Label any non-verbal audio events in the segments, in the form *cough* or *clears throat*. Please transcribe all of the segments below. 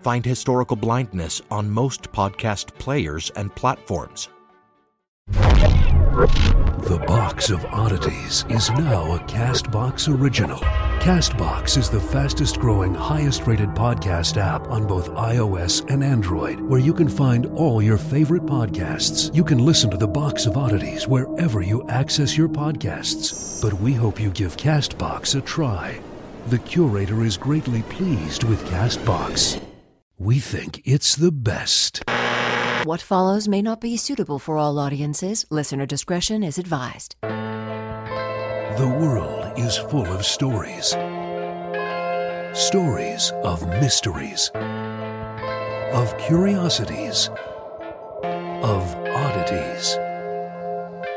Find Historical Blindness on most podcast players and platforms. The Box of Oddities is now a Castbox original. Castbox is the fastest growing, highest rated podcast app on both iOS and Android, where you can find all your favorite podcasts. You can listen to The Box of Oddities wherever you access your podcasts. But we hope you give Castbox a try. The curator is greatly pleased with Castbox. We think it's the best. What follows may not be suitable for all audiences. Listener discretion is advised. The world is full of stories. Stories of mysteries, of curiosities, of oddities.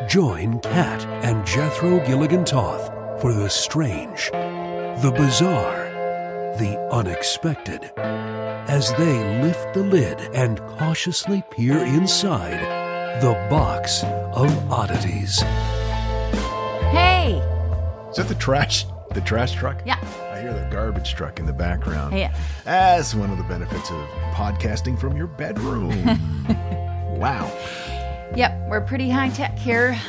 Join Kat and Jethro Gilligan Toth for the strange, the bizarre, the unexpected as they lift the lid and cautiously peer inside the box of oddities. Hey! Is that the trash? The trash truck? Yeah. I hear the garbage truck in the background. Hey. As one of the benefits of podcasting from your bedroom. *laughs* wow. Yep, we're pretty high tech here.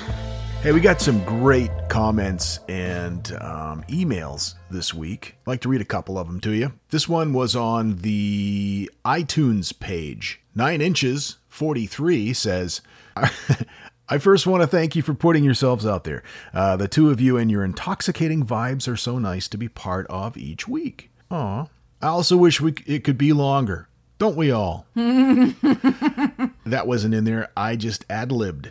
Hey, we got some great comments and um, emails this week. I'd like to read a couple of them to you. This one was on the iTunes page. Nine inches, 43 says, *laughs* I first want to thank you for putting yourselves out there. Uh, the two of you and your intoxicating vibes are so nice to be part of each week. Aw. I also wish we, it could be longer. Don't we all? *laughs* that wasn't in there. I just ad libbed.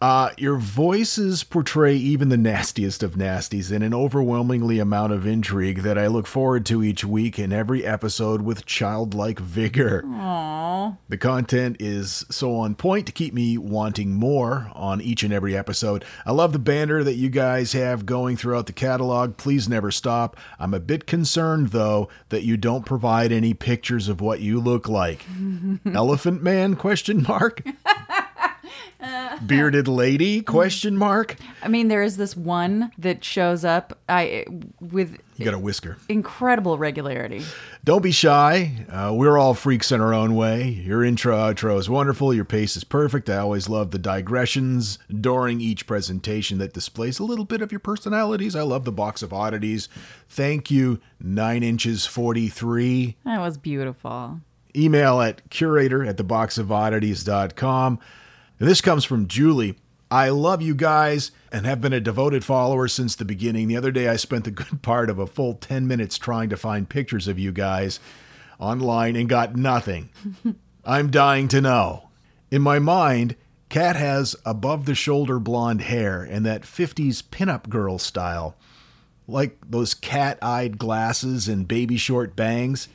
Uh, your voices portray even the nastiest of nasties in an overwhelmingly amount of intrigue that I look forward to each week in every episode with childlike vigor. Aww. The content is so on point to keep me wanting more on each and every episode. I love the banner that you guys have going throughout the catalog. Please never stop. I'm a bit concerned though that you don't provide any pictures of what you look like. *laughs* Elephant man question mark? *laughs* *laughs* Bearded lady question mark? I mean, there is this one that shows up I with You got a whisker. incredible regularity. Don't be shy. Uh, we're all freaks in our own way. Your intro outro is wonderful. Your pace is perfect. I always love the digressions during each presentation that displays a little bit of your personalities. I love the box of oddities. Thank you, 9 inches 43. That was beautiful. Email at curator at theboxofoddities.com. And this comes from Julie. I love you guys and have been a devoted follower since the beginning. The other day, I spent the good part of a full 10 minutes trying to find pictures of you guys online and got nothing. *laughs* I'm dying to know. In my mind, Kat has above the shoulder blonde hair and that 50s pinup girl style, like those cat eyed glasses and baby short bangs.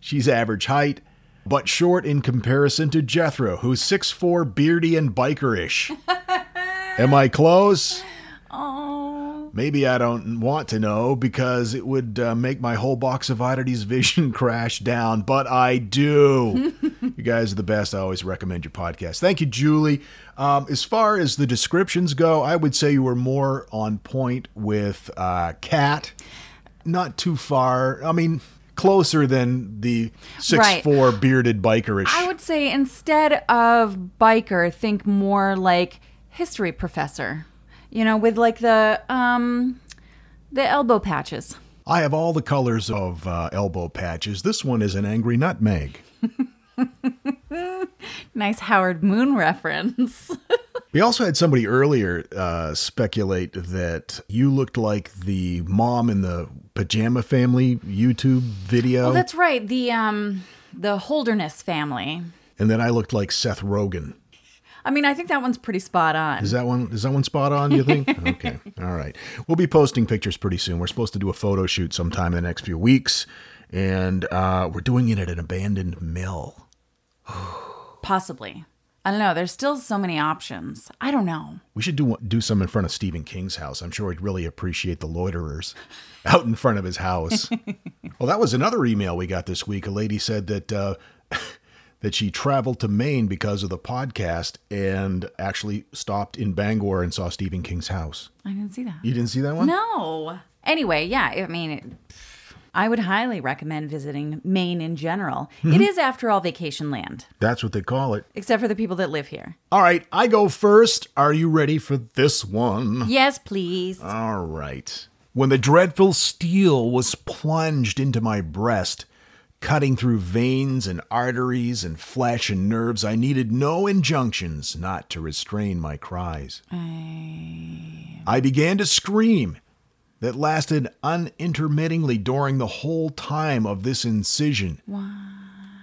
She's average height, but short in comparison to Jethro, who's 6'4, beardy, and bikerish. *laughs* Am I close? Oh, Maybe I don't want to know because it would uh, make my whole box of oddities *laughs* vision crash down, but I do. *laughs* you guys are the best. I always recommend your podcast. Thank you, Julie. Um, as far as the descriptions go, I would say you were more on point with uh, Kat. Not too far. I mean, closer than the six Right. four bearded bikerish. I would say instead of biker, think more like history professor. You know, with like the um the elbow patches. I have all the colors of uh, elbow patches. This one is an angry nutmeg. *laughs* *laughs* Nice Howard Moon reference. *laughs* We also had somebody earlier uh, speculate that you looked like the mom in the Pajama Family YouTube video, oh, that's right. The um the Holderness family. and then I looked like Seth Rogen. I mean, I think that one's pretty spot on. Is that one? Is that one spot on? You think? *laughs* okay, all right. We'll be posting pictures pretty soon. We're supposed to do a photo shoot sometime in the next few weeks, and uh, we're doing it at an abandoned mill. *sighs* Possibly. I don't know. There's still so many options. I don't know. We should do do some in front of Stephen King's house. I'm sure he'd really appreciate the loiterers *laughs* out in front of his house. *laughs* well, that was another email we got this week. A lady said that uh, *laughs* that she traveled to Maine because of the podcast and actually stopped in Bangor and saw Stephen King's house. I didn't see that. You didn't see that one? No. Anyway, yeah, I mean, it, I would highly recommend visiting Maine in general. It mm-hmm. is, after all, vacation land, That's what they call it. except for the people that live here. All right, I go first. Are you ready for this one? Yes, please. All right. When the dreadful steel was plunged into my breast, cutting through veins and arteries and flesh and nerves, I needed no injunctions not to restrain my cries. I began to scream that lasted unintermittingly during the whole time of this incision.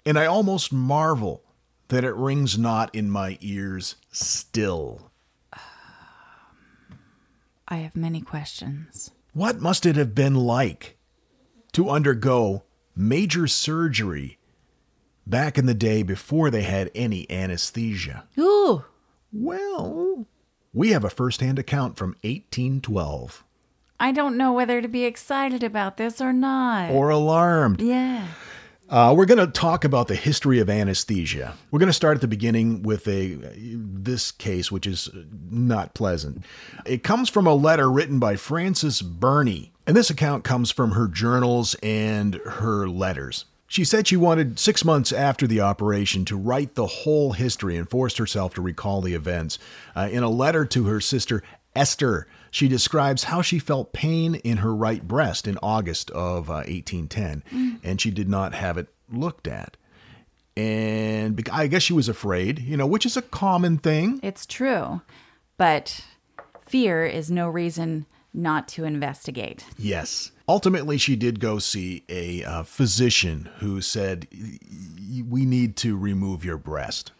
And I almost marvel that it rings not in my ears still. Um, I have many questions. What must it have been like to undergo major surgery back in the day before they had any anesthesia? Ooh, Well, we have a first-hand account from 1812. I don't know whether to be excited about this or not. Or alarmed. yeah. Uh, we're going to talk about the history of anesthesia. We're going to start at the beginning with a this case, which is not pleasant. It comes from a letter written by Frances Burney, and this account comes from her journals and her letters. She said she wanted six months after the operation to write the whole history and forced herself to recall the events. Uh, in a letter to her sister Esther, she describes how she felt pain in her right breast in August of uh, 1810, and she did not have it looked at. And I guess she was afraid, you know, which is a common thing. It's true. But fear is no reason not to investigate. Yes. Ultimately, she did go see a uh, physician who said, "Y- y- We need to remove your breast.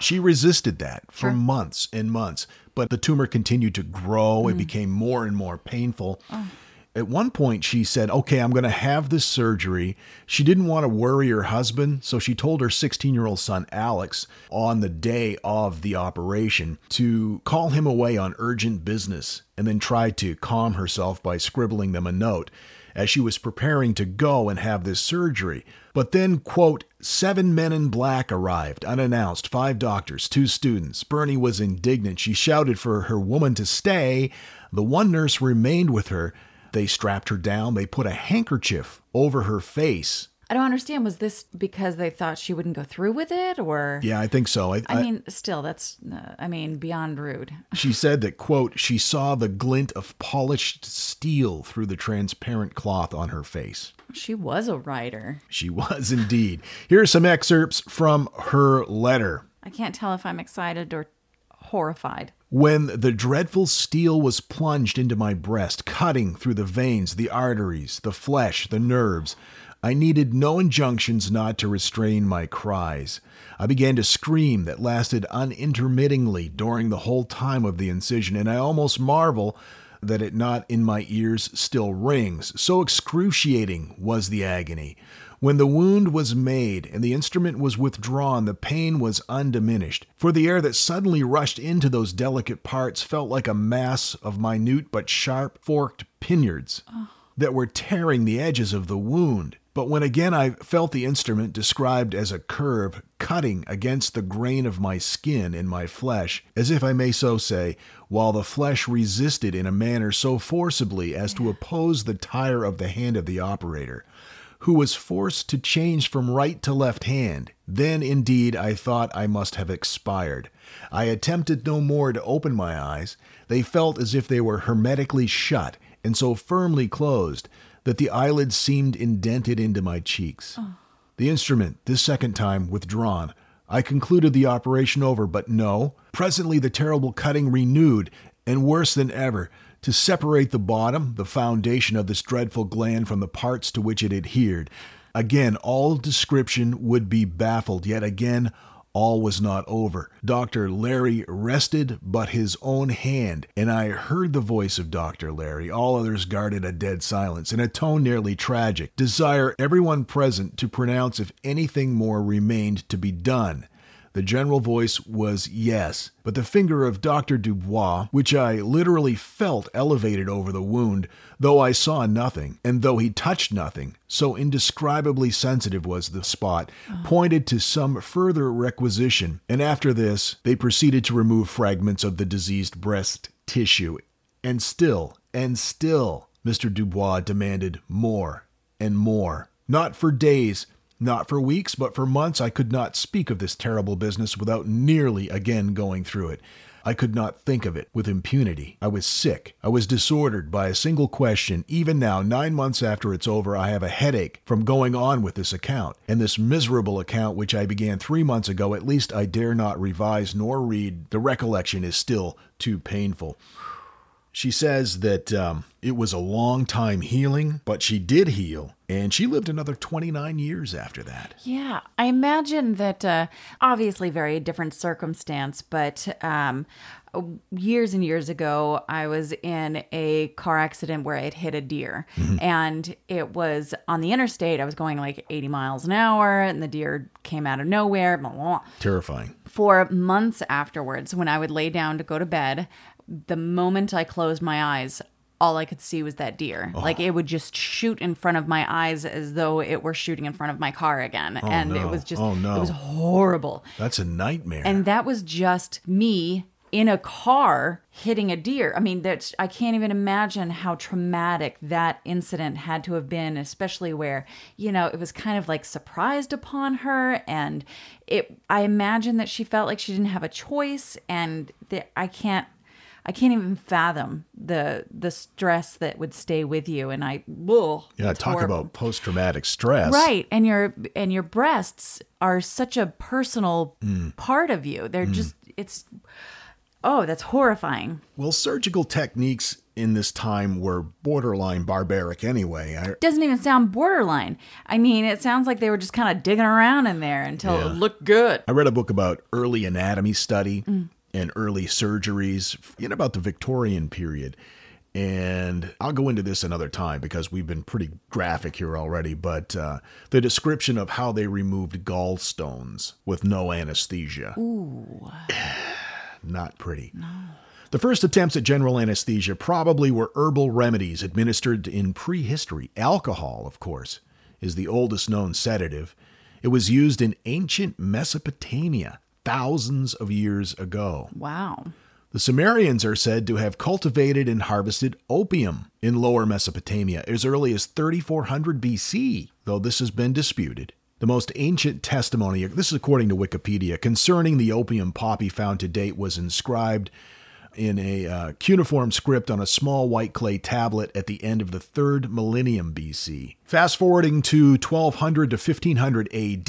She resisted that for months and months, but the tumor continued to grow. It mm. became more and more painful. Oh. At one point, she said, Okay, I'm going to have this surgery. She didn't want to worry her husband, so she told her 16 year old son, Alex, on the day of the operation to call him away on urgent business and then tried to calm herself by scribbling them a note as she was preparing to go and have this surgery. But then, quote, seven men in black arrived, unannounced, five doctors, two students. Burney was indignant. She shouted for her woman to stay. The one nurse remained with her. They strapped her down. They put a handkerchief over her face. I don't understand. Was this because they thought she wouldn't go through with it, or? Yeah, I think so. I, I mean, still, that's, uh, I mean, beyond rude. *laughs* She said that, quote, she saw the glint of polished steel through the transparent cloth on her face. She was a writer. She was indeed. Here are some excerpts from her letter. I can't tell if I'm excited or horrified. When the dreadful steel was plunged into my breast, cutting through the veins, the arteries, the flesh, the nerves, I needed no injunctions not to restrain my cries. I began to scream that lasted unintermittingly during the whole time of the incision, and I almost marvel that it not in my ears still rings. So excruciating was the agony. When the wound was made and the instrument was withdrawn, the pain was undiminished, for the air that suddenly rushed into those delicate parts felt like a mass of minute but sharp forked poniards ah. that were tearing the edges of the wound. But when again I felt the instrument described as a curve cutting against the grain of my skin and my flesh, as if I may so say, while the flesh resisted in a manner so forcibly as to oppose the tire of the hand of the operator, who was forced to change from right to left hand, then indeed I thought I must have expired. I attempted no more to open my eyes. They felt as if they were hermetically shut and so firmly closed that the eyelids seemed indented into my cheeks. Oh. The instrument, this second time, withdrawn. I concluded the operation over, but no. Presently, the terrible cutting renewed, and worse than ever, to separate the bottom, the foundation of this dreadful gland, from the parts to which it adhered. Again, all description would be baffled, yet again, all was not over. Dr. Larrey rested but his own hand, and I heard the voice of Dr. Larrey. All others guarded a dead silence, in a tone nearly tragic. Desire everyone present to pronounce if anything more remained to be done. The general voice was yes, but the finger of Dr. Dubois, which I literally felt elevated over the wound, though I saw nothing, and though he touched nothing, so indescribably sensitive was the spot, ah. pointed to some further requisition, and after this they proceeded to remove fragments of the diseased breast tissue. And still, and still, Mr. Dubois demanded more and more. Not for days, not for weeks, but for months, I could not speak of this terrible business without nearly again going through it. I could not think of it with impunity. I was sick. I was disordered by a single question. Even now, nine months after it's over, I have a headache from going on with this account. And this miserable account, which I began three months ago, at least I dare not revise nor read. The recollection is still too painful. She says that um, it was a long time healing, but she did heal, and she lived another 29 years after that. Yeah, I imagine that uh, obviously very different circumstance, but um, years and years ago, I was in a car accident where I had hit a deer, and it was on the interstate. I was going like 80 miles an hour, and the deer came out of nowhere. Blah, blah, blah. Terrifying. For months afterwards, when I would lay down to go to bed, the moment I closed my eyes, all I could see was that deer. Oh. Like it would just shoot in front of my eyes as though it were shooting in front of my car again. Oh, and it was just, Oh, no. it was horrible. That's a nightmare. And that was just me in a car hitting a deer. I mean, that's I can't even imagine how traumatic that incident had to have been, especially where, you know, it was kind of like surprised upon her and it I imagine that she felt like she didn't have a choice and that I can't I can't even fathom the the stress that would stay with you and I ugh, yeah, talk horrible. about post traumatic stress. Right, and your and your breasts are such a personal Mm. part of you. They're just it's oh, that's horrifying. Well, surgical techniques in this time were borderline barbaric anyway. I, Doesn't even sound borderline. I mean, it sounds like they were just kind of digging around in there until Yeah. it looked good. I read a book about early anatomy study and early surgeries in about the Victorian period. And I'll go into this another time because we've been pretty graphic here already. But uh, the description of how they removed gallstones with no anesthesia. Ooh. *sighs* Not pretty. The first attempts at general anesthesia probably were herbal remedies administered in prehistory. Alcohol, of course, is the oldest known sedative. It was used in ancient Mesopotamia thousands of years ago. Wow. The Sumerians are said to have cultivated and harvested opium in lower Mesopotamia as early as 3400 BC, though this has been disputed. The most ancient testimony, this is according to Wikipedia, concerning the opium poppy found to date was inscribed in a uh, cuneiform script on a small white clay tablet at the end of the third millennium BC. Fast forwarding to 1200 to 1500 AD,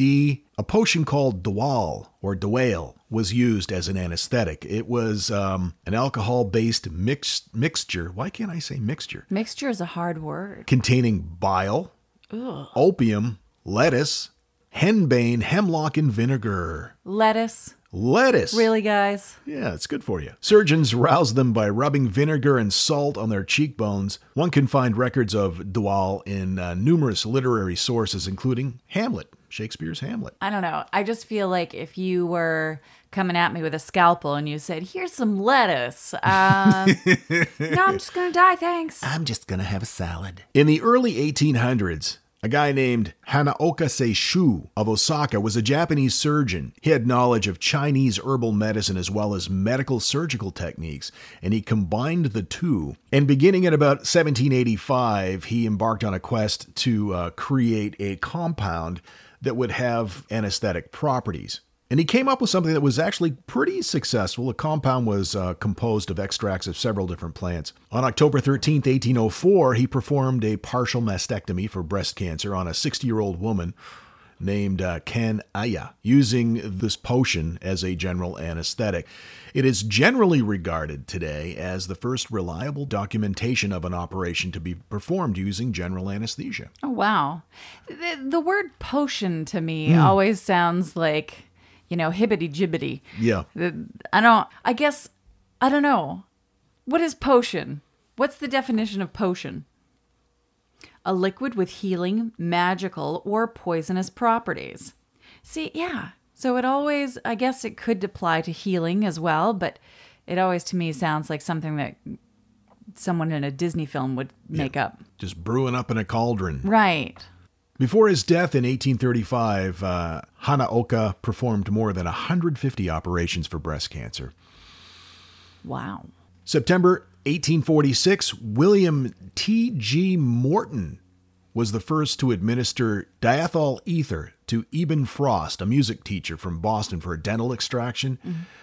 a potion called Dwal or Dwale was used as an anesthetic. It was um, an alcohol based mix- mixture. Why can't I say mixture? Mixture is a hard word. Containing bile, opium, lettuce, henbane, hemlock, and vinegar. Lettuce. Lettuce. Really, guys? Yeah, it's good for you. Surgeons rouse them by rubbing vinegar and salt on their cheekbones. One can find records of Dwal in uh, numerous literary sources, including Hamlet, Shakespeare's Hamlet. I don't know. I just feel like if you were coming at me with a scalpel and you said, "Here's some lettuce," uh, *laughs* no, I'm just gonna die. Thanks. I'm just gonna have a salad. In the early 1800s, a guy named Hanaoka Seishu of Osaka was a Japanese surgeon. He had knowledge of Chinese herbal medicine as well as medical surgical techniques, and he combined the two. And beginning at about 1785, he embarked on a quest to uh, create a compound that would have anesthetic properties. And he came up with something that was actually pretty successful. The compound was uh, composed of extracts of several different plants. On October 13, 1804, he performed a partial mastectomy for breast cancer on a 60 year old woman named uh, Ken Aya, using this potion as a general anesthetic. It is generally regarded today as the first reliable documentation of an operation to be performed using general anesthesia. Oh, wow. The, the word potion to me always sounds like, you know, hibbity jibbity. Yeah. I don't, I guess, I don't know. What is potion? What's the definition of potion? A liquid with healing, magical, or poisonous properties. See, yeah. So it always, I guess it could apply to healing as well, but it always to me sounds like something that someone in a Disney film would make up. Just brewing up in a cauldron. Right. Before his death in 1835, uh, Hanaoka performed more than 150 operations for breast cancer. Wow. September 1846, William T.G. Morton was the first to administer diethyl ether to Eben Frost, a music teacher from Boston, for a dental extraction.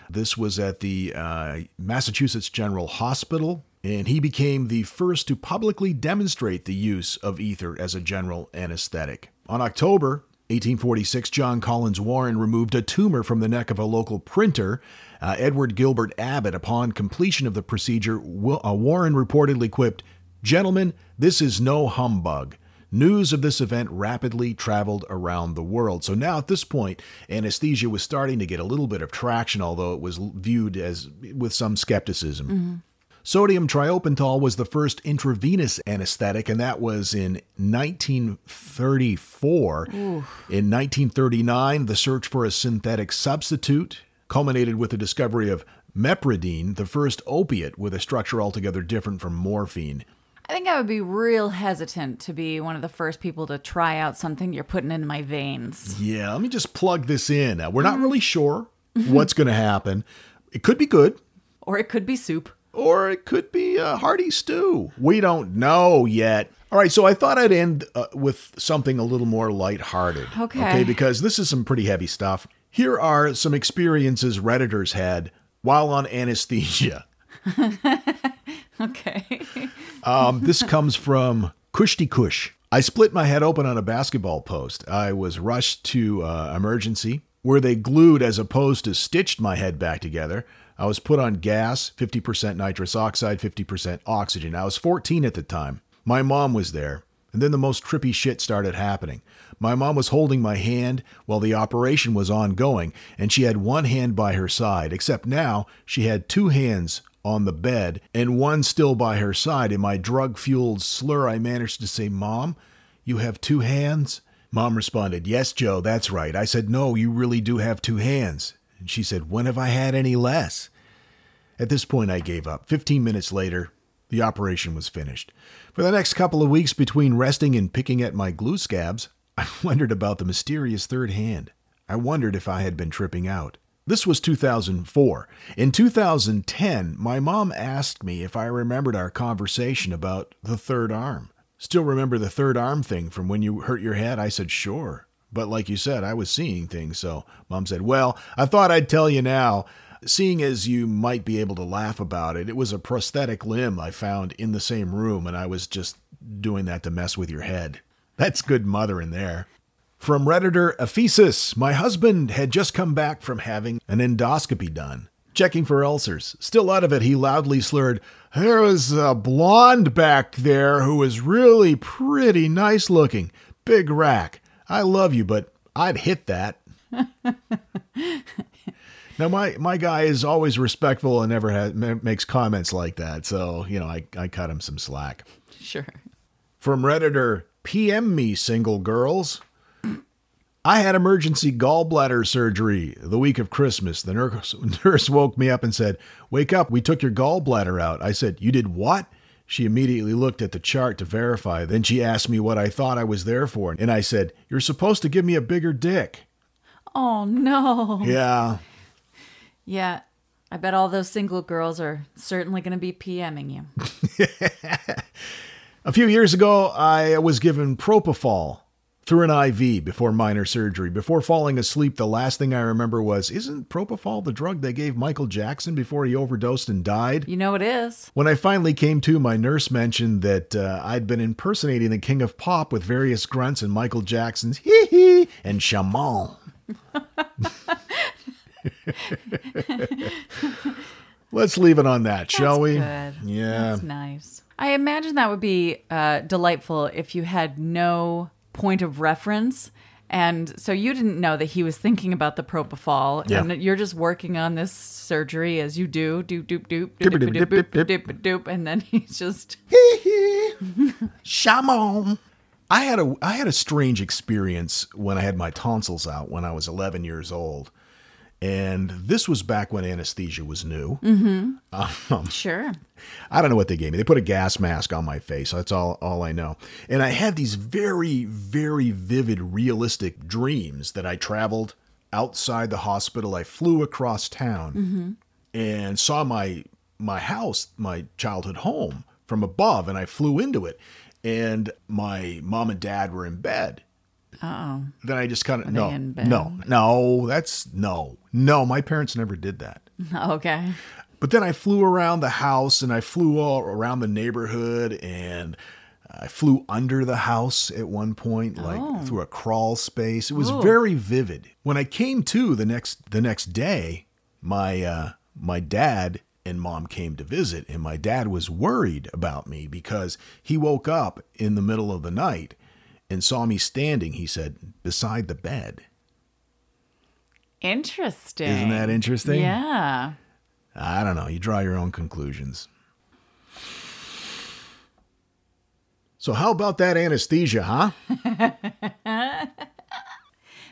This was at the uh, Massachusetts General Hospital, and he became the first to publicly demonstrate the use of ether as a general anesthetic. On October 1846, John Collins Warren removed a tumor from the neck of a local printer, uh, Edward Gilbert Abbott. Upon completion of the procedure, Wil- uh, Warren reportedly quipped, Gentlemen, this is no humbug. News of this event rapidly traveled around the world. So now at this point, anesthesia was starting to get a little bit of traction, although it was viewed as with some skepticism. Sodium thiopental was the first intravenous anesthetic, and that was in 1934. In 1939, the search for a synthetic substitute culminated with the discovery of meperidine, the first opiate with a structure altogether different from morphine. I think I would be real hesitant to be one of the first people to try out something you're putting in my veins. Yeah, let me just plug this in. Uh, we're not really sure what's going to happen. It could be good, Or it could be soup. Or it could be a hearty stew. We don't know yet. All right, so I thought I'd end uh, with something a little more lighthearted. Okay. Okay, because this is some pretty heavy stuff. Here are some experiences Redditors had while on anesthesia. *laughs* Okay. Um, this comes from Kushti Kush. I split my head open on a basketball post. I was rushed to uh, emergency, where they glued as opposed to stitched my head back together. I was put on gas, 50% nitrous oxide, 50% oxygen. I was 14 at the time. My mom was there. And then the most trippy shit started happening. My mom was holding my hand while the operation was ongoing, and she had one hand by her side, except now she had two hands on the bed and one still by her side. In my drug fueled slur, I managed to say, Mom, you have two hands? Mom responded, Yes, Joe, that's right. I said, No, you really do have two hands. And she said, When have I had any less? At this point, I gave up. Fifteen minutes later, the operation was finished. For the next couple of weeks between resting and picking at my glue scabs, *laughs* I wondered about the mysterious third hand. I wondered if I had been tripping out. This was 2004. In 2010, my mom asked me if I remembered our conversation about the third arm. Still remember the third arm thing from when you hurt your head? I said, sure. But like you said, I was seeing things, so mom said, well, I thought I'd tell you now. Seeing as you might be able to laugh about it, it was a prosthetic limb I found in the same room, and I was just doing that to mess with your head. That's good mothering there. From Redditor Ephesus, my husband had just come back from having an endoscopy done. Checking for ulcers. Still out of it, he loudly slurred, There was a blonde back there who was really pretty nice looking. Big rack. I love you, but I'd hit that. *laughs* now, my, my guy is always respectful and never has, makes comments like that, so, you know, I, I cut him some slack. Sure. From Redditor, PM me, single girls. I had emergency gallbladder surgery the week of Christmas. The nurse, *laughs* nurse woke me up and said, Wake up, we took your gallbladder out. I said, You did what? She immediately looked at the chart to verify. Then she asked me what I thought I was there for. And I said, You're supposed to give me a bigger dick. Oh, no. Yeah. Yeah. I bet all those single girls are certainly going to be PMing you. *laughs* A few years ago, I was given propofol through an IV before minor surgery. Before falling asleep, the last thing I remember was, Isn't propofol the drug they gave Michael Jackson before he overdosed and died? You know it is. When I finally came to, my nurse mentioned that uh, I'd been impersonating the king of pop with various grunts and Michael Jackson's hee hee and shamone. *laughs* *laughs* Let's leave it on that, shall we? Good. Yeah. That's nice. I imagine that would be uh, delightful if you had no point of reference. And so you didn't know that he was thinking about the propofol, yeah. and you're just working on this surgery as you do, doop doop doop, doop doop doop doop doop, doop, doop, doop and then *laughs* he's just *laughs* shamone. I had a I had a strange experience when I had my tonsils out when I was 11 years old and this was back when anesthesia was new. Mm-hmm. *laughs* Um, sure. I don't know what they gave me. They put a gas mask on my face. That's all all I know. And I had these very very vivid realistic dreams that I traveled outside the hospital. I flew across town mm-hmm. and saw my my house, my childhood home from above and I flew into it. And my mom and dad were in bed. Oh, Then I just kind of no, no, no. That's no, no. My parents never did that. *laughs* okay. But then I flew around the house and I flew all around the neighborhood and I flew under the house at one point, like through a crawl space. It was very vivid. When I came to the next the next day, my uh, my dad and mom came to visit, and my dad was worried about me because he woke up in the middle of the night and saw me standing. He said beside the bed. Interesting. Isn't that interesting? Yeah. I don't know. You draw your own conclusions. So, how about that anesthesia, huh? *laughs*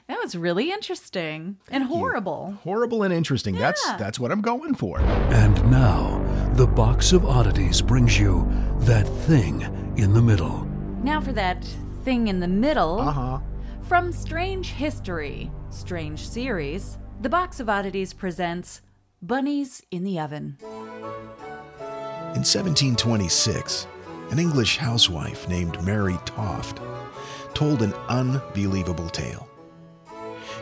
That was really interesting and horrible. Horrible and interesting. That's that's what I'm going for. And now, the box of oddities brings you that thing in the middle. Now for that thing in the middle. Uh huh. From Strange History, Strange Series, the Box of Oddities presents Bunnies in the Oven. In 1726, an English housewife named Mary Toft told an unbelievable tale.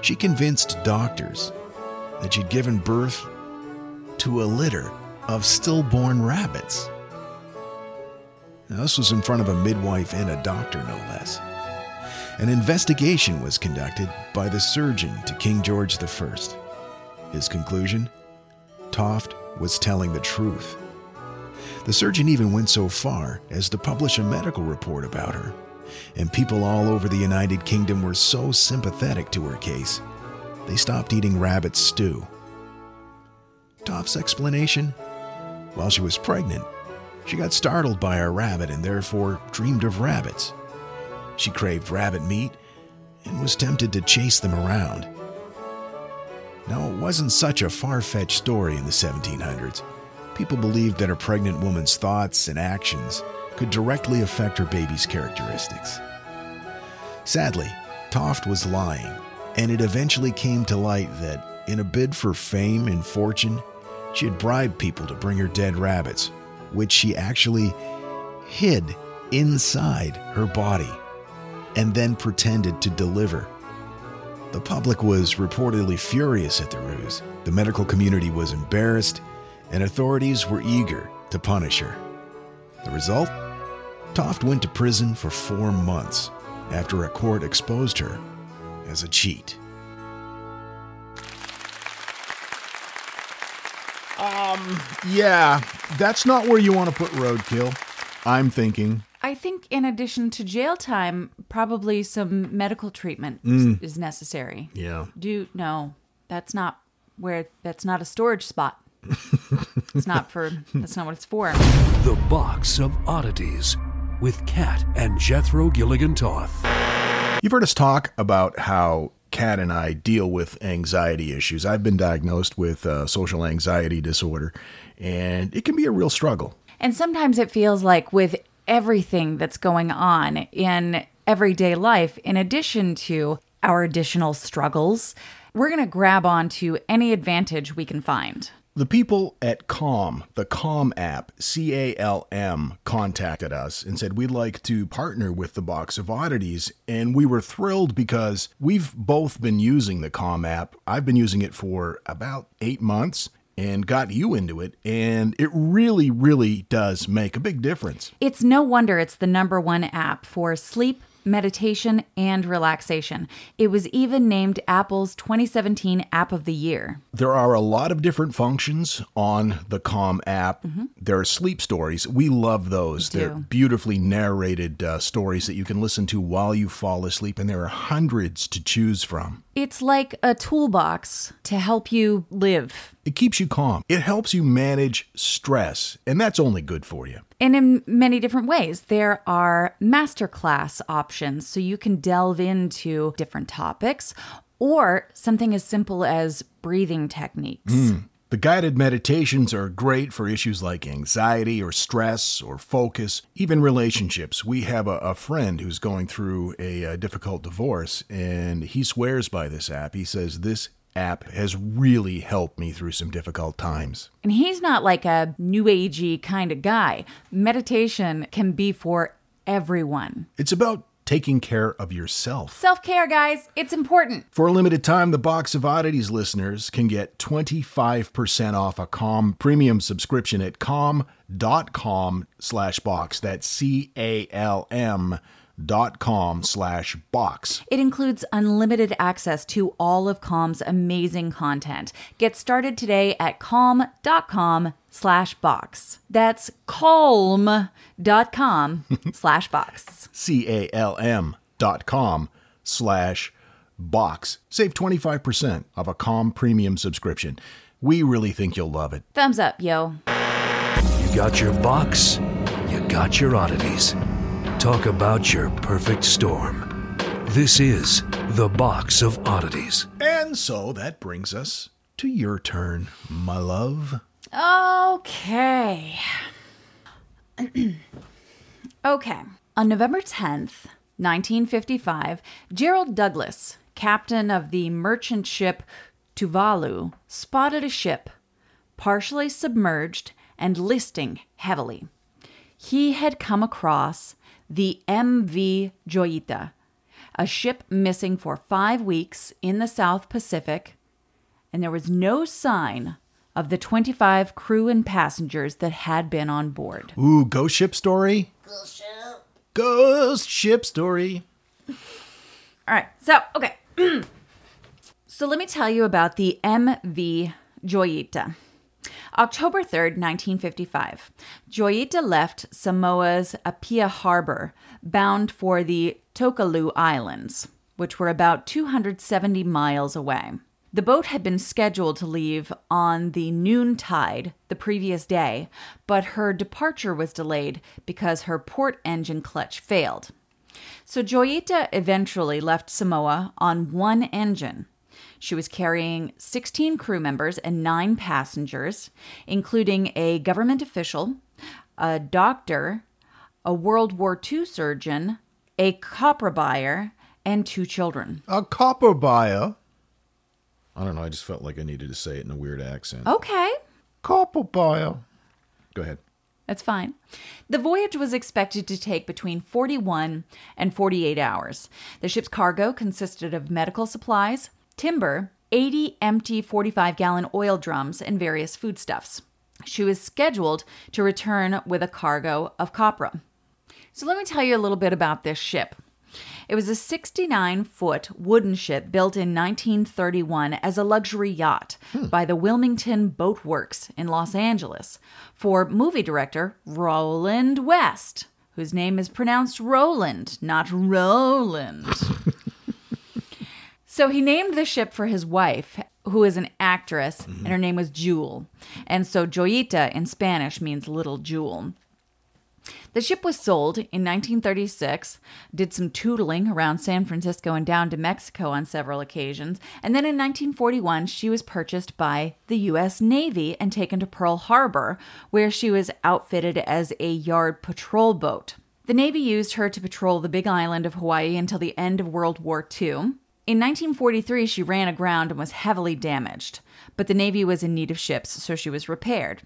She convinced doctors that she'd given birth to a litter of stillborn rabbits. Now, this was in front of a midwife and a doctor, no less. An investigation was conducted by the surgeon to King George I. His conclusion? Toft was telling the truth. The surgeon even went so far as to publish a medical report about her, and people all over the United Kingdom were so sympathetic to her case, they stopped eating rabbit stew. Toft's explanation? While she was pregnant, she got startled by a rabbit and therefore dreamed of rabbits. She craved rabbit meat and was tempted to chase them around. Now, it wasn't such a far fetched story in the 1700s. People believed that a pregnant woman's thoughts and actions could directly affect her baby's characteristics. Sadly, Toft was lying, and it eventually came to light that, in a bid for fame and fortune, she had bribed people to bring her dead rabbits, which she actually hid inside her body and then pretended to deliver. The public was reportedly furious at the ruse. The medical community was embarrassed, and authorities were eager to punish her. The result? Toft went to prison for four months after a court exposed her as a cheat. Um, yeah, that's not where you want to put roadkill. I'm thinking. I think, in addition to jail time, probably some medical treatment is- is necessary. Yeah. Do no, that's not where. That's not a storage spot. it's not for. That's not what it's for. *laughs* The Box of Oddities with Kat and Jethro Gilligan Toth. You've heard us talk about how Kat and I deal with anxiety issues. I've been diagnosed with uh, social anxiety disorder, and it can be a real struggle. And sometimes it feels like with everything that's going on in everyday life, in addition to our additional struggles, we're going to grab onto any advantage we can find. The people at Calm, the Calm app, C A L M, contacted us and said we'd like to partner with the Box of Oddities. And we were thrilled because we've both been using the Calm app. I've been using it for about eight months and got you into it. And it really, really does make a big difference. It's no wonder it's the number one app for sleep, meditation, and relaxation. It was even named Apple's 2017 App of the Year. There are a lot of different functions on the Calm app. There are sleep stories. We love those. We They're beautifully narrated uh, stories that you can listen to while you fall asleep, and there are hundreds to choose from. It's like a toolbox to help you live. It keeps you calm. It helps you manage stress, and that's only good for you. And in many different ways. There are masterclass options so you can delve into different topics or something as simple as breathing techniques. The guided meditations are great for issues like anxiety or stress or focus, even relationships. We have a, a friend who's going through a, uh difficult divorce, and he swears by this app. He says, This app has really helped me through some difficult times. And he's not like a new agey kind of guy. Meditation can be for everyone. It's about taking care of yourself. Self care, guys, it's important. For a limited time, the Box of Oddities listeners can get 25% off a Calm premium subscription at calm.com slash box. That's C-A-L-M dot com slash box. It includes unlimited access to all of Calm's amazing content. Get started today at calm.com slash box. That's calm.com slash box. C-A-L-M dot com slash box. *laughs* Save 25% of a Calm premium subscription. We really think you'll love it. Thumbs up, yo. You got your box, you got your oddities. Talk about your perfect storm. This is the Box of Oddities. And so that brings us to your turn, my love. Okay. *clears throat* okay. On November 10th, 1955, Gerald Douglas, captain of the merchant ship Tuvalu, spotted a ship partially submerged and listing heavily. He had come across the MV Joyita, a ship missing for five weeks in the South Pacific, and there was no sign of the 25 crew and passengers that had been on board. Ooh, ghost ship story? Ghost ship. Ghost ship story. All right, so, okay. *clears throat* so let me tell you about the MV Joyita. October 3rd, 1955, Joyita left Samoa's Apia Harbor bound for the Tokelau Islands, which were about 270 miles away. The boat had been scheduled to leave on the noon tide the previous day, but her departure was delayed because her port engine clutch failed. So Joyita eventually left Samoa on one engine. She was carrying 16 crew members and nine passengers, including a government official, a doctor, a World War II surgeon, a copper buyer, and two children. A copper buyer. I don't know. I just felt like I needed to say it in a weird accent. Okay, Copper buyer. Go ahead. that's fine. The voyage was expected to take between 41 and 48 hours. The ship's cargo consisted of medical supplies, timber, 80 empty 45 gallon oil drums, and various foodstuffs. She was scheduled to return with a cargo of copra. So let me tell you a little bit about this ship. It was a 69 foot wooden ship built in 1931 as a luxury yacht hmm. by the Wilmington Boat Works in Los Angeles for movie director Roland West, whose name is pronounced Roland, not Roland. *laughs* So he named the ship for his wife, who is an actress, and her name was Jewel. And so Joyita in Spanish means little jewel. The ship was sold in 1936, did some tootling around San Francisco and down to Mexico on several occasions, and then in 1941 she was purchased by the U.S. Navy and taken to Pearl Harbor, where she was outfitted as a yard patrol boat. The Navy used her to patrol the Big Island of Hawaii until the end of World War II. In 1943, she ran aground and was heavily damaged, but the Navy was in need of ships, so she was repaired.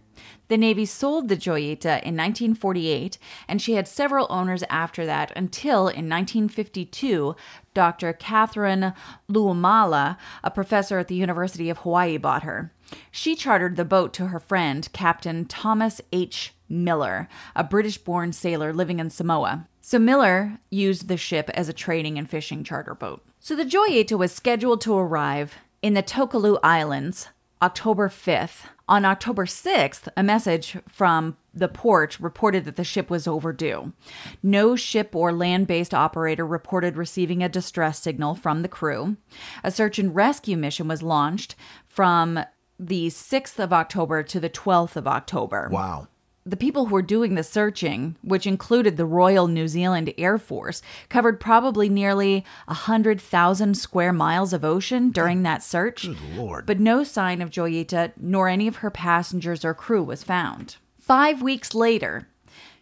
The Navy sold the Joyita in 1948, and she had several owners after that until in 1952, Dr. Katharine Luomala, a professor at the University of Hawaii, bought her. She chartered the boat to her friend, Captain Thomas H. Miller, a British born sailor living in Samoa. So Miller used the ship as a trading and fishing charter boat. So the Joyita was scheduled to arrive in the Tokelau Islands October 5th. On October 6th, a message from the port reported that the ship was overdue. No ship or land based operator reported receiving a distress signal from the crew. A search and rescue mission was launched from the 6th of October to the 12th of October Wow. The people who were doing the searching, which included the Royal New Zealand Air Force, covered probably nearly 100,000 square miles of ocean during that search. Good Lord. But no sign of Joyita nor any of her passengers or crew was found. Five weeks later,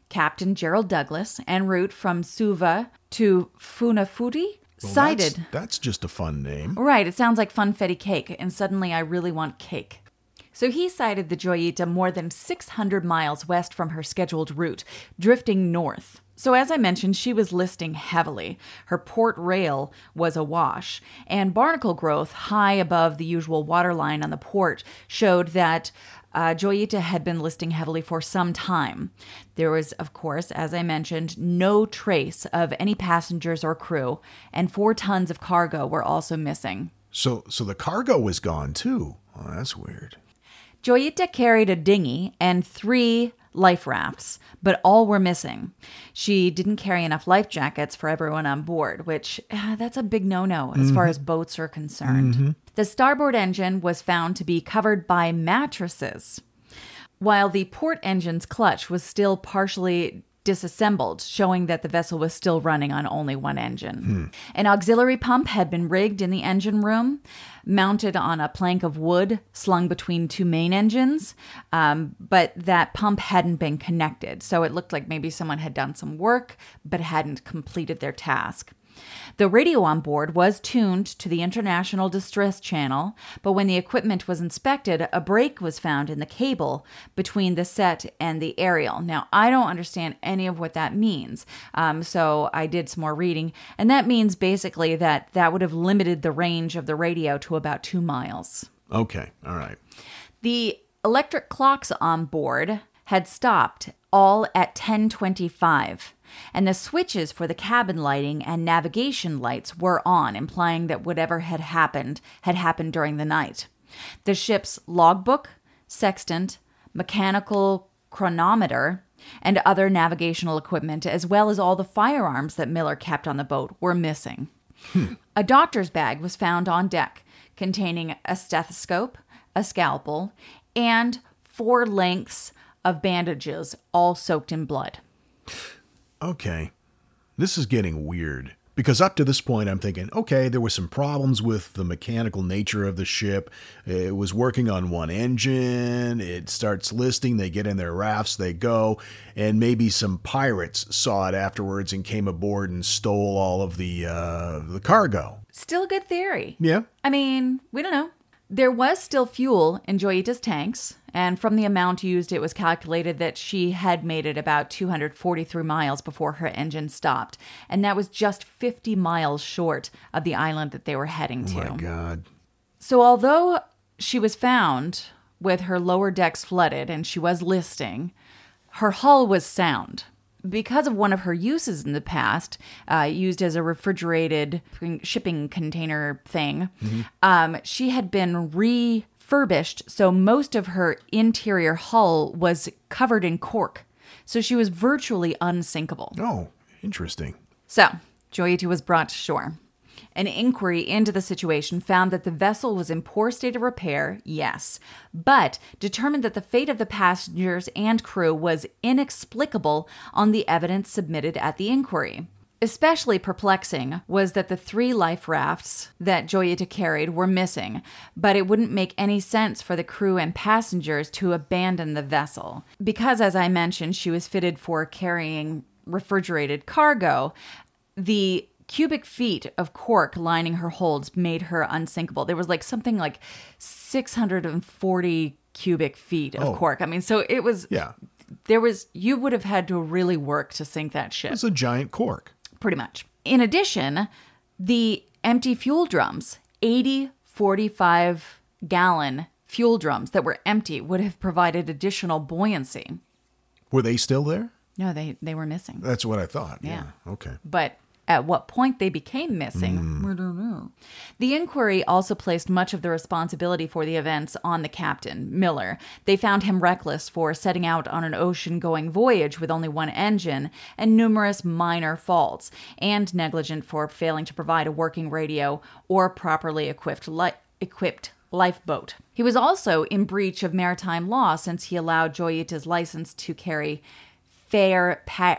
Captain Gerald Douglas, en route from Suva to Funafuti, Well, sighted. That's, that's just a fun name. Right, it sounds like funfetti cake, and suddenly I really want cake. So he sighted the Joyita more than 600 miles west from her scheduled route, drifting north. So, as I mentioned, she was listing heavily. Her port rail was awash, and barnacle growth high above the usual waterline on the port showed that uh, Joyita had been listing heavily for some time. There was, of course, as I mentioned, no trace of any passengers or crew, and four tons of cargo were also missing. So, so the cargo was gone too. Oh, that's weird. Joyita carried a dinghy and three life rafts, but all were missing. She didn't carry enough life jackets for everyone on board, which uh, that's a big no-no as far as boats are concerned. The starboard engine was found to be covered by mattresses, while the port engine's clutch was still partially disassembled, showing that the vessel was still running on only one engine. An auxiliary pump had been rigged in the engine room, mounted on a plank of wood slung between two main engines, um, but that pump hadn't been connected. So it looked like maybe someone had done some work but hadn't completed their task. The radio on board was tuned to the International Distress Channel, but when the equipment was inspected, a break was found in the cable between the set and the aerial. Now, I don't understand any of what that means, um, so I did some more reading, and that means basically that that would have limited the range of the radio to about two miles. Okay. All right. The electric clocks on board had stopped all at 1025 and the switches for the cabin lighting and navigation lights were on implying that whatever had happened had happened during the night the ship's logbook sextant mechanical chronometer and other navigational equipment as well as all the firearms that miller kept on the boat were missing a doctor's bag was found on deck containing a stethoscope, a scalpel, and four lengths of bandages, all soaked in blood. Okay. This is getting weird. Because up to this point, I'm thinking, okay, there were some problems with the mechanical nature of the ship. It was working on one engine. It starts listing. They get in their rafts, they go, and maybe some pirates saw it afterwards and came aboard and stole all of the uh, the cargo. Still a good theory. Yeah. I mean, we don't know. There was still fuel in Joyita's tanks, and from the amount used, it was calculated that she had made it about 243 miles before her engine stopped, and that was just 50 miles short of the island that they were heading to. Oh my God. So, although she was found with her lower decks flooded and she was listing, her hull was sound. Because of one of her uses in the past, uh, used as a refrigerated shipping container thing, um, she had been refurbished. So most of her interior hull was covered in cork. So she was virtually unsinkable. Oh, interesting. So, Joyita was brought to shore. An inquiry into the situation found that the vessel was in poor state of repair, yes, but determined that the fate of the passengers and crew was inexplicable on the evidence submitted at the inquiry. Especially perplexing was that the three life rafts that Joyita carried were missing, but it wouldn't make any sense for the crew and passengers to abandon the vessel. Because, as I mentioned, she was fitted for carrying refrigerated cargo, the cubic feet of cork lining her holds made her unsinkable. There was like something like 640 cubic feet of Oh. cork. I mean, so it was, Yeah. there was, you would have had to really work to sink that ship It's a giant cork. pretty much. In addition, the empty fuel drums, 80 45 gallon fuel drums that were empty, would have provided additional buoyancy. Were they still there? No, they, they were missing. That's what I thought. Yeah. Okay. But at what point they became missing, hmm. we don't know. The inquiry also placed much of the responsibility for the events on the captain, Miller. They found him reckless for setting out on an ocean going voyage with only one engine and numerous minor faults, and negligent for failing to provide a working radio or properly equipped li- equipped lifeboat. He was also in breach of maritime law since he allowed Joyita's license to carry fair pa-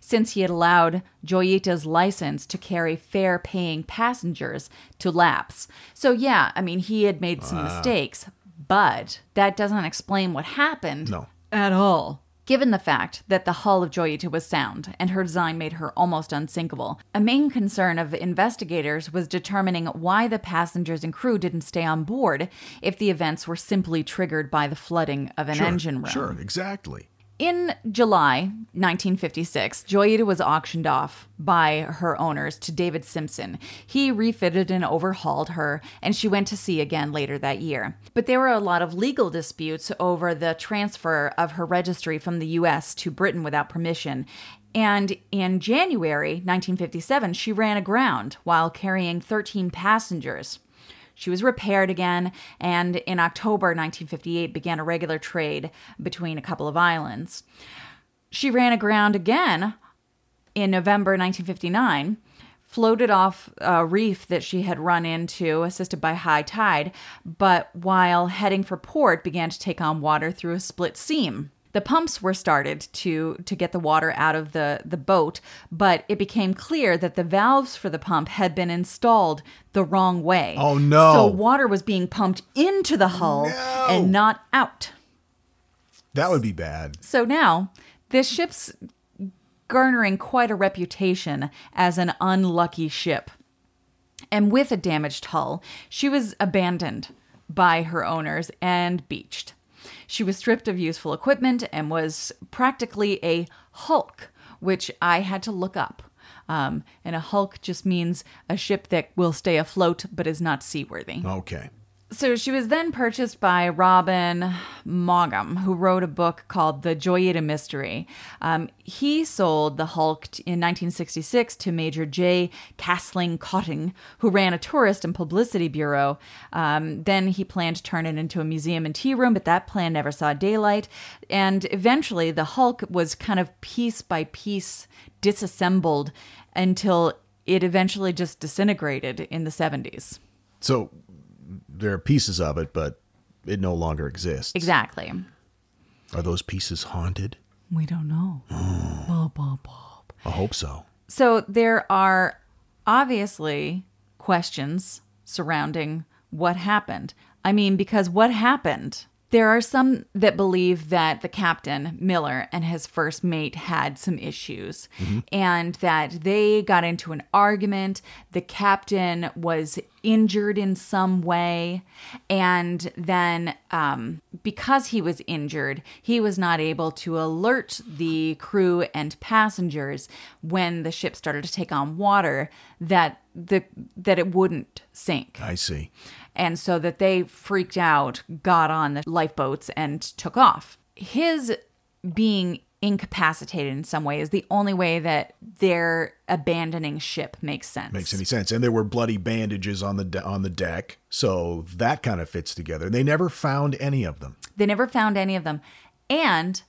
since he had allowed Joyita's license to carry fare paying passengers to lapse. So yeah, I mean he had made some ah. mistakes, but that doesn't explain what happened No. at all. Given the fact that the hull of Joyita was sound and her design made her almost unsinkable, a main concern of investigators was determining why the passengers and crew didn't stay on board if the events were simply triggered by the flooding of an Sure, engine room. Sure, exactly. In July 1956, Joyita was auctioned off by her owners to David Simpson. He refitted and overhauled her, and she went to sea again later that year. But there were a lot of legal disputes over the transfer of her registry from the US to Britain without permission. And in January 1957, she ran aground while carrying 13 passengers. She was repaired again, and in October 1958 began a regular trade between a couple of islands. She ran aground again in November 1959, floated off a reef that she had run into, assisted by high tide, but while heading for port, began to take on water through a split seam. The pumps were started to to get the water out of the, the boat, but it became clear that the valves for the pump had been installed the wrong way. Oh, no. So water was being pumped into the hull No. and not out. That would be bad. So now, this ship's garnering quite a reputation as an unlucky ship. And with a damaged hull, she was abandoned by her owners and beached. She was stripped of useful equipment and was practically a hulk, which I had to look up. Um, and a hulk just means a ship that will stay afloat but is not seaworthy. Okay. So she was then purchased by Robin Maugham, who wrote a book called The Joyita Mystery. Um, he sold the Hulk t- in 1966 to Major J. Castling Cotting, who ran a tourist and publicity bureau. Um, then he planned to turn it into a museum and tea room, but that plan never saw daylight. And eventually, the Hulk was kind of piece by piece disassembled until it eventually just disintegrated in the 70s. So there are pieces of it, but it no longer exists. Exactly. Are those pieces haunted? We don't know. *gasps* Bob, Bob, Bob. I hope so. So there are obviously questions surrounding what happened. I mean, because what happened? There are some that believe that the captain, Miller, and his first mate had some issues and that they got into an argument. The captain was injured in some way. And then, um, because he was injured, he was not able to alert the crew and passengers when the ship started to take on water that the that it wouldn't sink I see. And so that they freaked out, got on the lifeboats, and took off. His being incapacitated in some way is the only way that their abandoning ship makes sense. Makes any sense? And there were bloody bandages on the de- on the deck, so that kind of fits together. They never found any of them. They never found any of them. And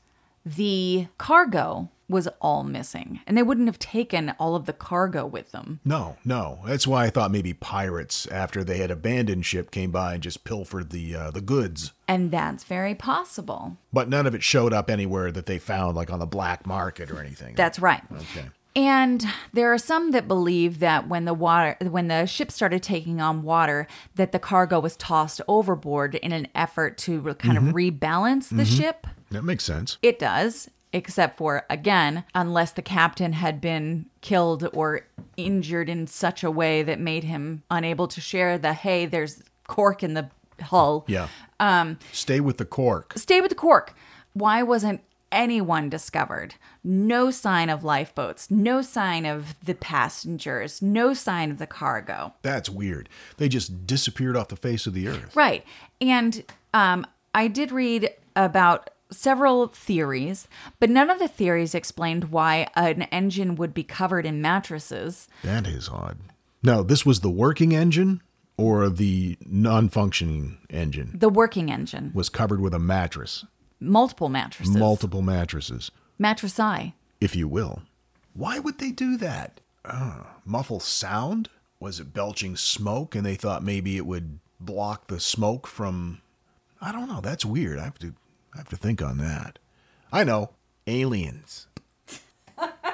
the cargo was all missing. And they wouldn't have taken all of the cargo with them. No, no. That's why I thought maybe pirates, after they had abandoned ship, came by and just pilfered the uh, the goods. And that's very possible. But none of it showed up anywhere that they found, like on the black market or anything. That's right. okay. And there are some that believe that when the water when the ship started taking on water that the cargo was tossed overboard in an effort to kind of rebalance the ship. That makes sense. It does. Except for, again, unless the captain had been killed or injured in such a way that made him unable to share the, hey, there's cork in the hull. Yeah. Um, Stay with the cork. Stay with the cork. Why wasn't anyone discovered? No sign of lifeboats, no sign of the passengers, no sign of the cargo. That's weird. They just disappeared off the face of the earth. Right. And um, I did read about several theories, but none of the theories explained why an engine would be covered in mattresses. That is odd. No, this was the working engine or the non functioning engine The working engine, was covered with a mattress, multiple mattresses, multiple mattresses, mattress eye. if you will. Why would they do that? Uh, muffle sound? Was it belching smoke and they thought maybe it would block the smoke from. I don't know. That's weird. I have to, I have to think on that. I know. Aliens. *laughs*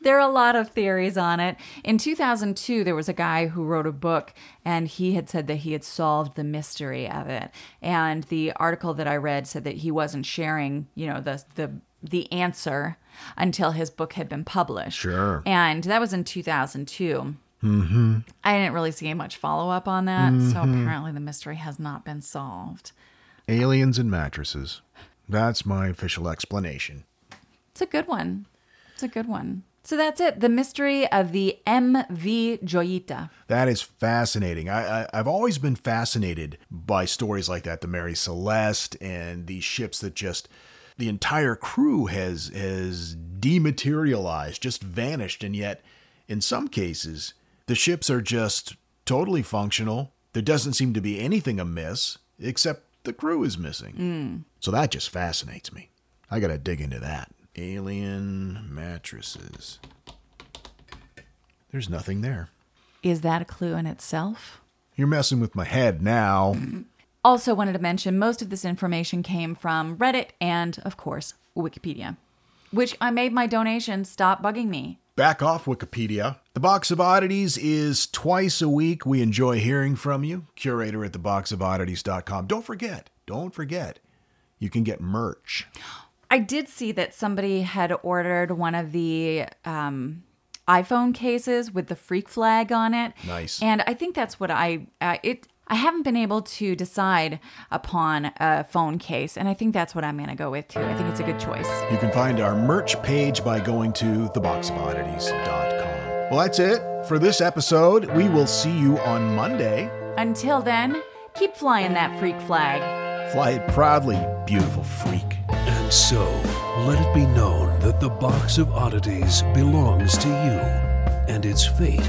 There are a lot of theories on it. In 2002, there was a guy who wrote a book and he had said that he had solved the mystery of it. And the article that I read said that he wasn't sharing, you know, the the the answer until his book had been published. Sure. And that was in 2002. Mm-hmm. I didn't really see much follow up on that. So apparently the mystery has not been solved. Aliens and mattresses. That's my official explanation. It's a good one. It's a good one. So that's it. The mystery of the MV Joyita. That is fascinating. I, I, I've always been fascinated by stories like that, the Mary Celeste and these ships that just the entire crew has has dematerialized, just vanished, and yet in some cases the ships are just totally functional. There doesn't seem to be anything amiss except the crew is missing. Mm. So that just fascinates me. I got to dig into that. Alien mattresses. There's nothing there. Is that a clue in itself? You're messing with my head now. *clears throat* Also, wanted to mention most of this information came from Reddit and, of course, Wikipedia, which I made my donation stop bugging me. Back off Wikipedia. The Box of Oddities is twice a week. We enjoy hearing from you. Curator at theboxofoddities.com. Don't forget, don't forget, you can get merch. I did see that somebody had ordered one of the um, iPhone cases with the freak flag on it. Nice. And I think that's what I uh, it. I haven't been able to decide upon a phone case, and I think that's what I'm going to go with too. I think it's a good choice. You can find our merch page by going to theboxofoddities.com. Well, that's it for this episode. We will see you on Monday. Until then, keep flying that freak flag. Fly it proudly, beautiful freak. And so, let it be known that the Box of Oddities belongs to you, and its fate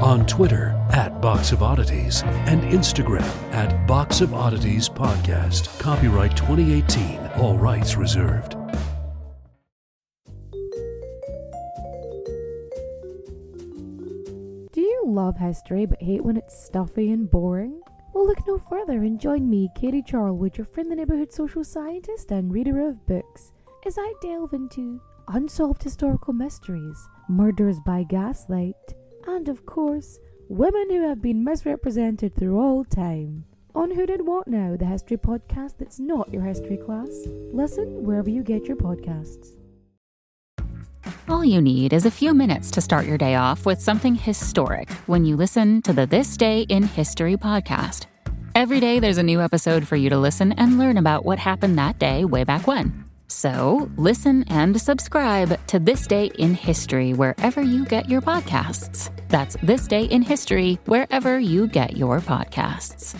On Twitter at Box of Oddities. And Instagram at Box of Oddities Podcast. Copyright 2018. All rights reserved. Do you love history but hate when it's stuffy and boring? Well, look no further and join me, Katie Charlwood, your friendly neighbourhood social scientist and reader of books, as I delve into unsolved historical mysteries, murders by gaslight, and of course, women who have been misrepresented through all time. On Who Did What Now, the history podcast that's not your history class. Listen wherever you get your podcasts. All you need is a few minutes to start your day off with something historic when you listen to the This Day in History podcast. Every day, there's a new episode for you to listen and learn about what happened that day way back when. So, listen and subscribe to This Day in History wherever you get your podcasts. That's This Day in History wherever you get your podcasts.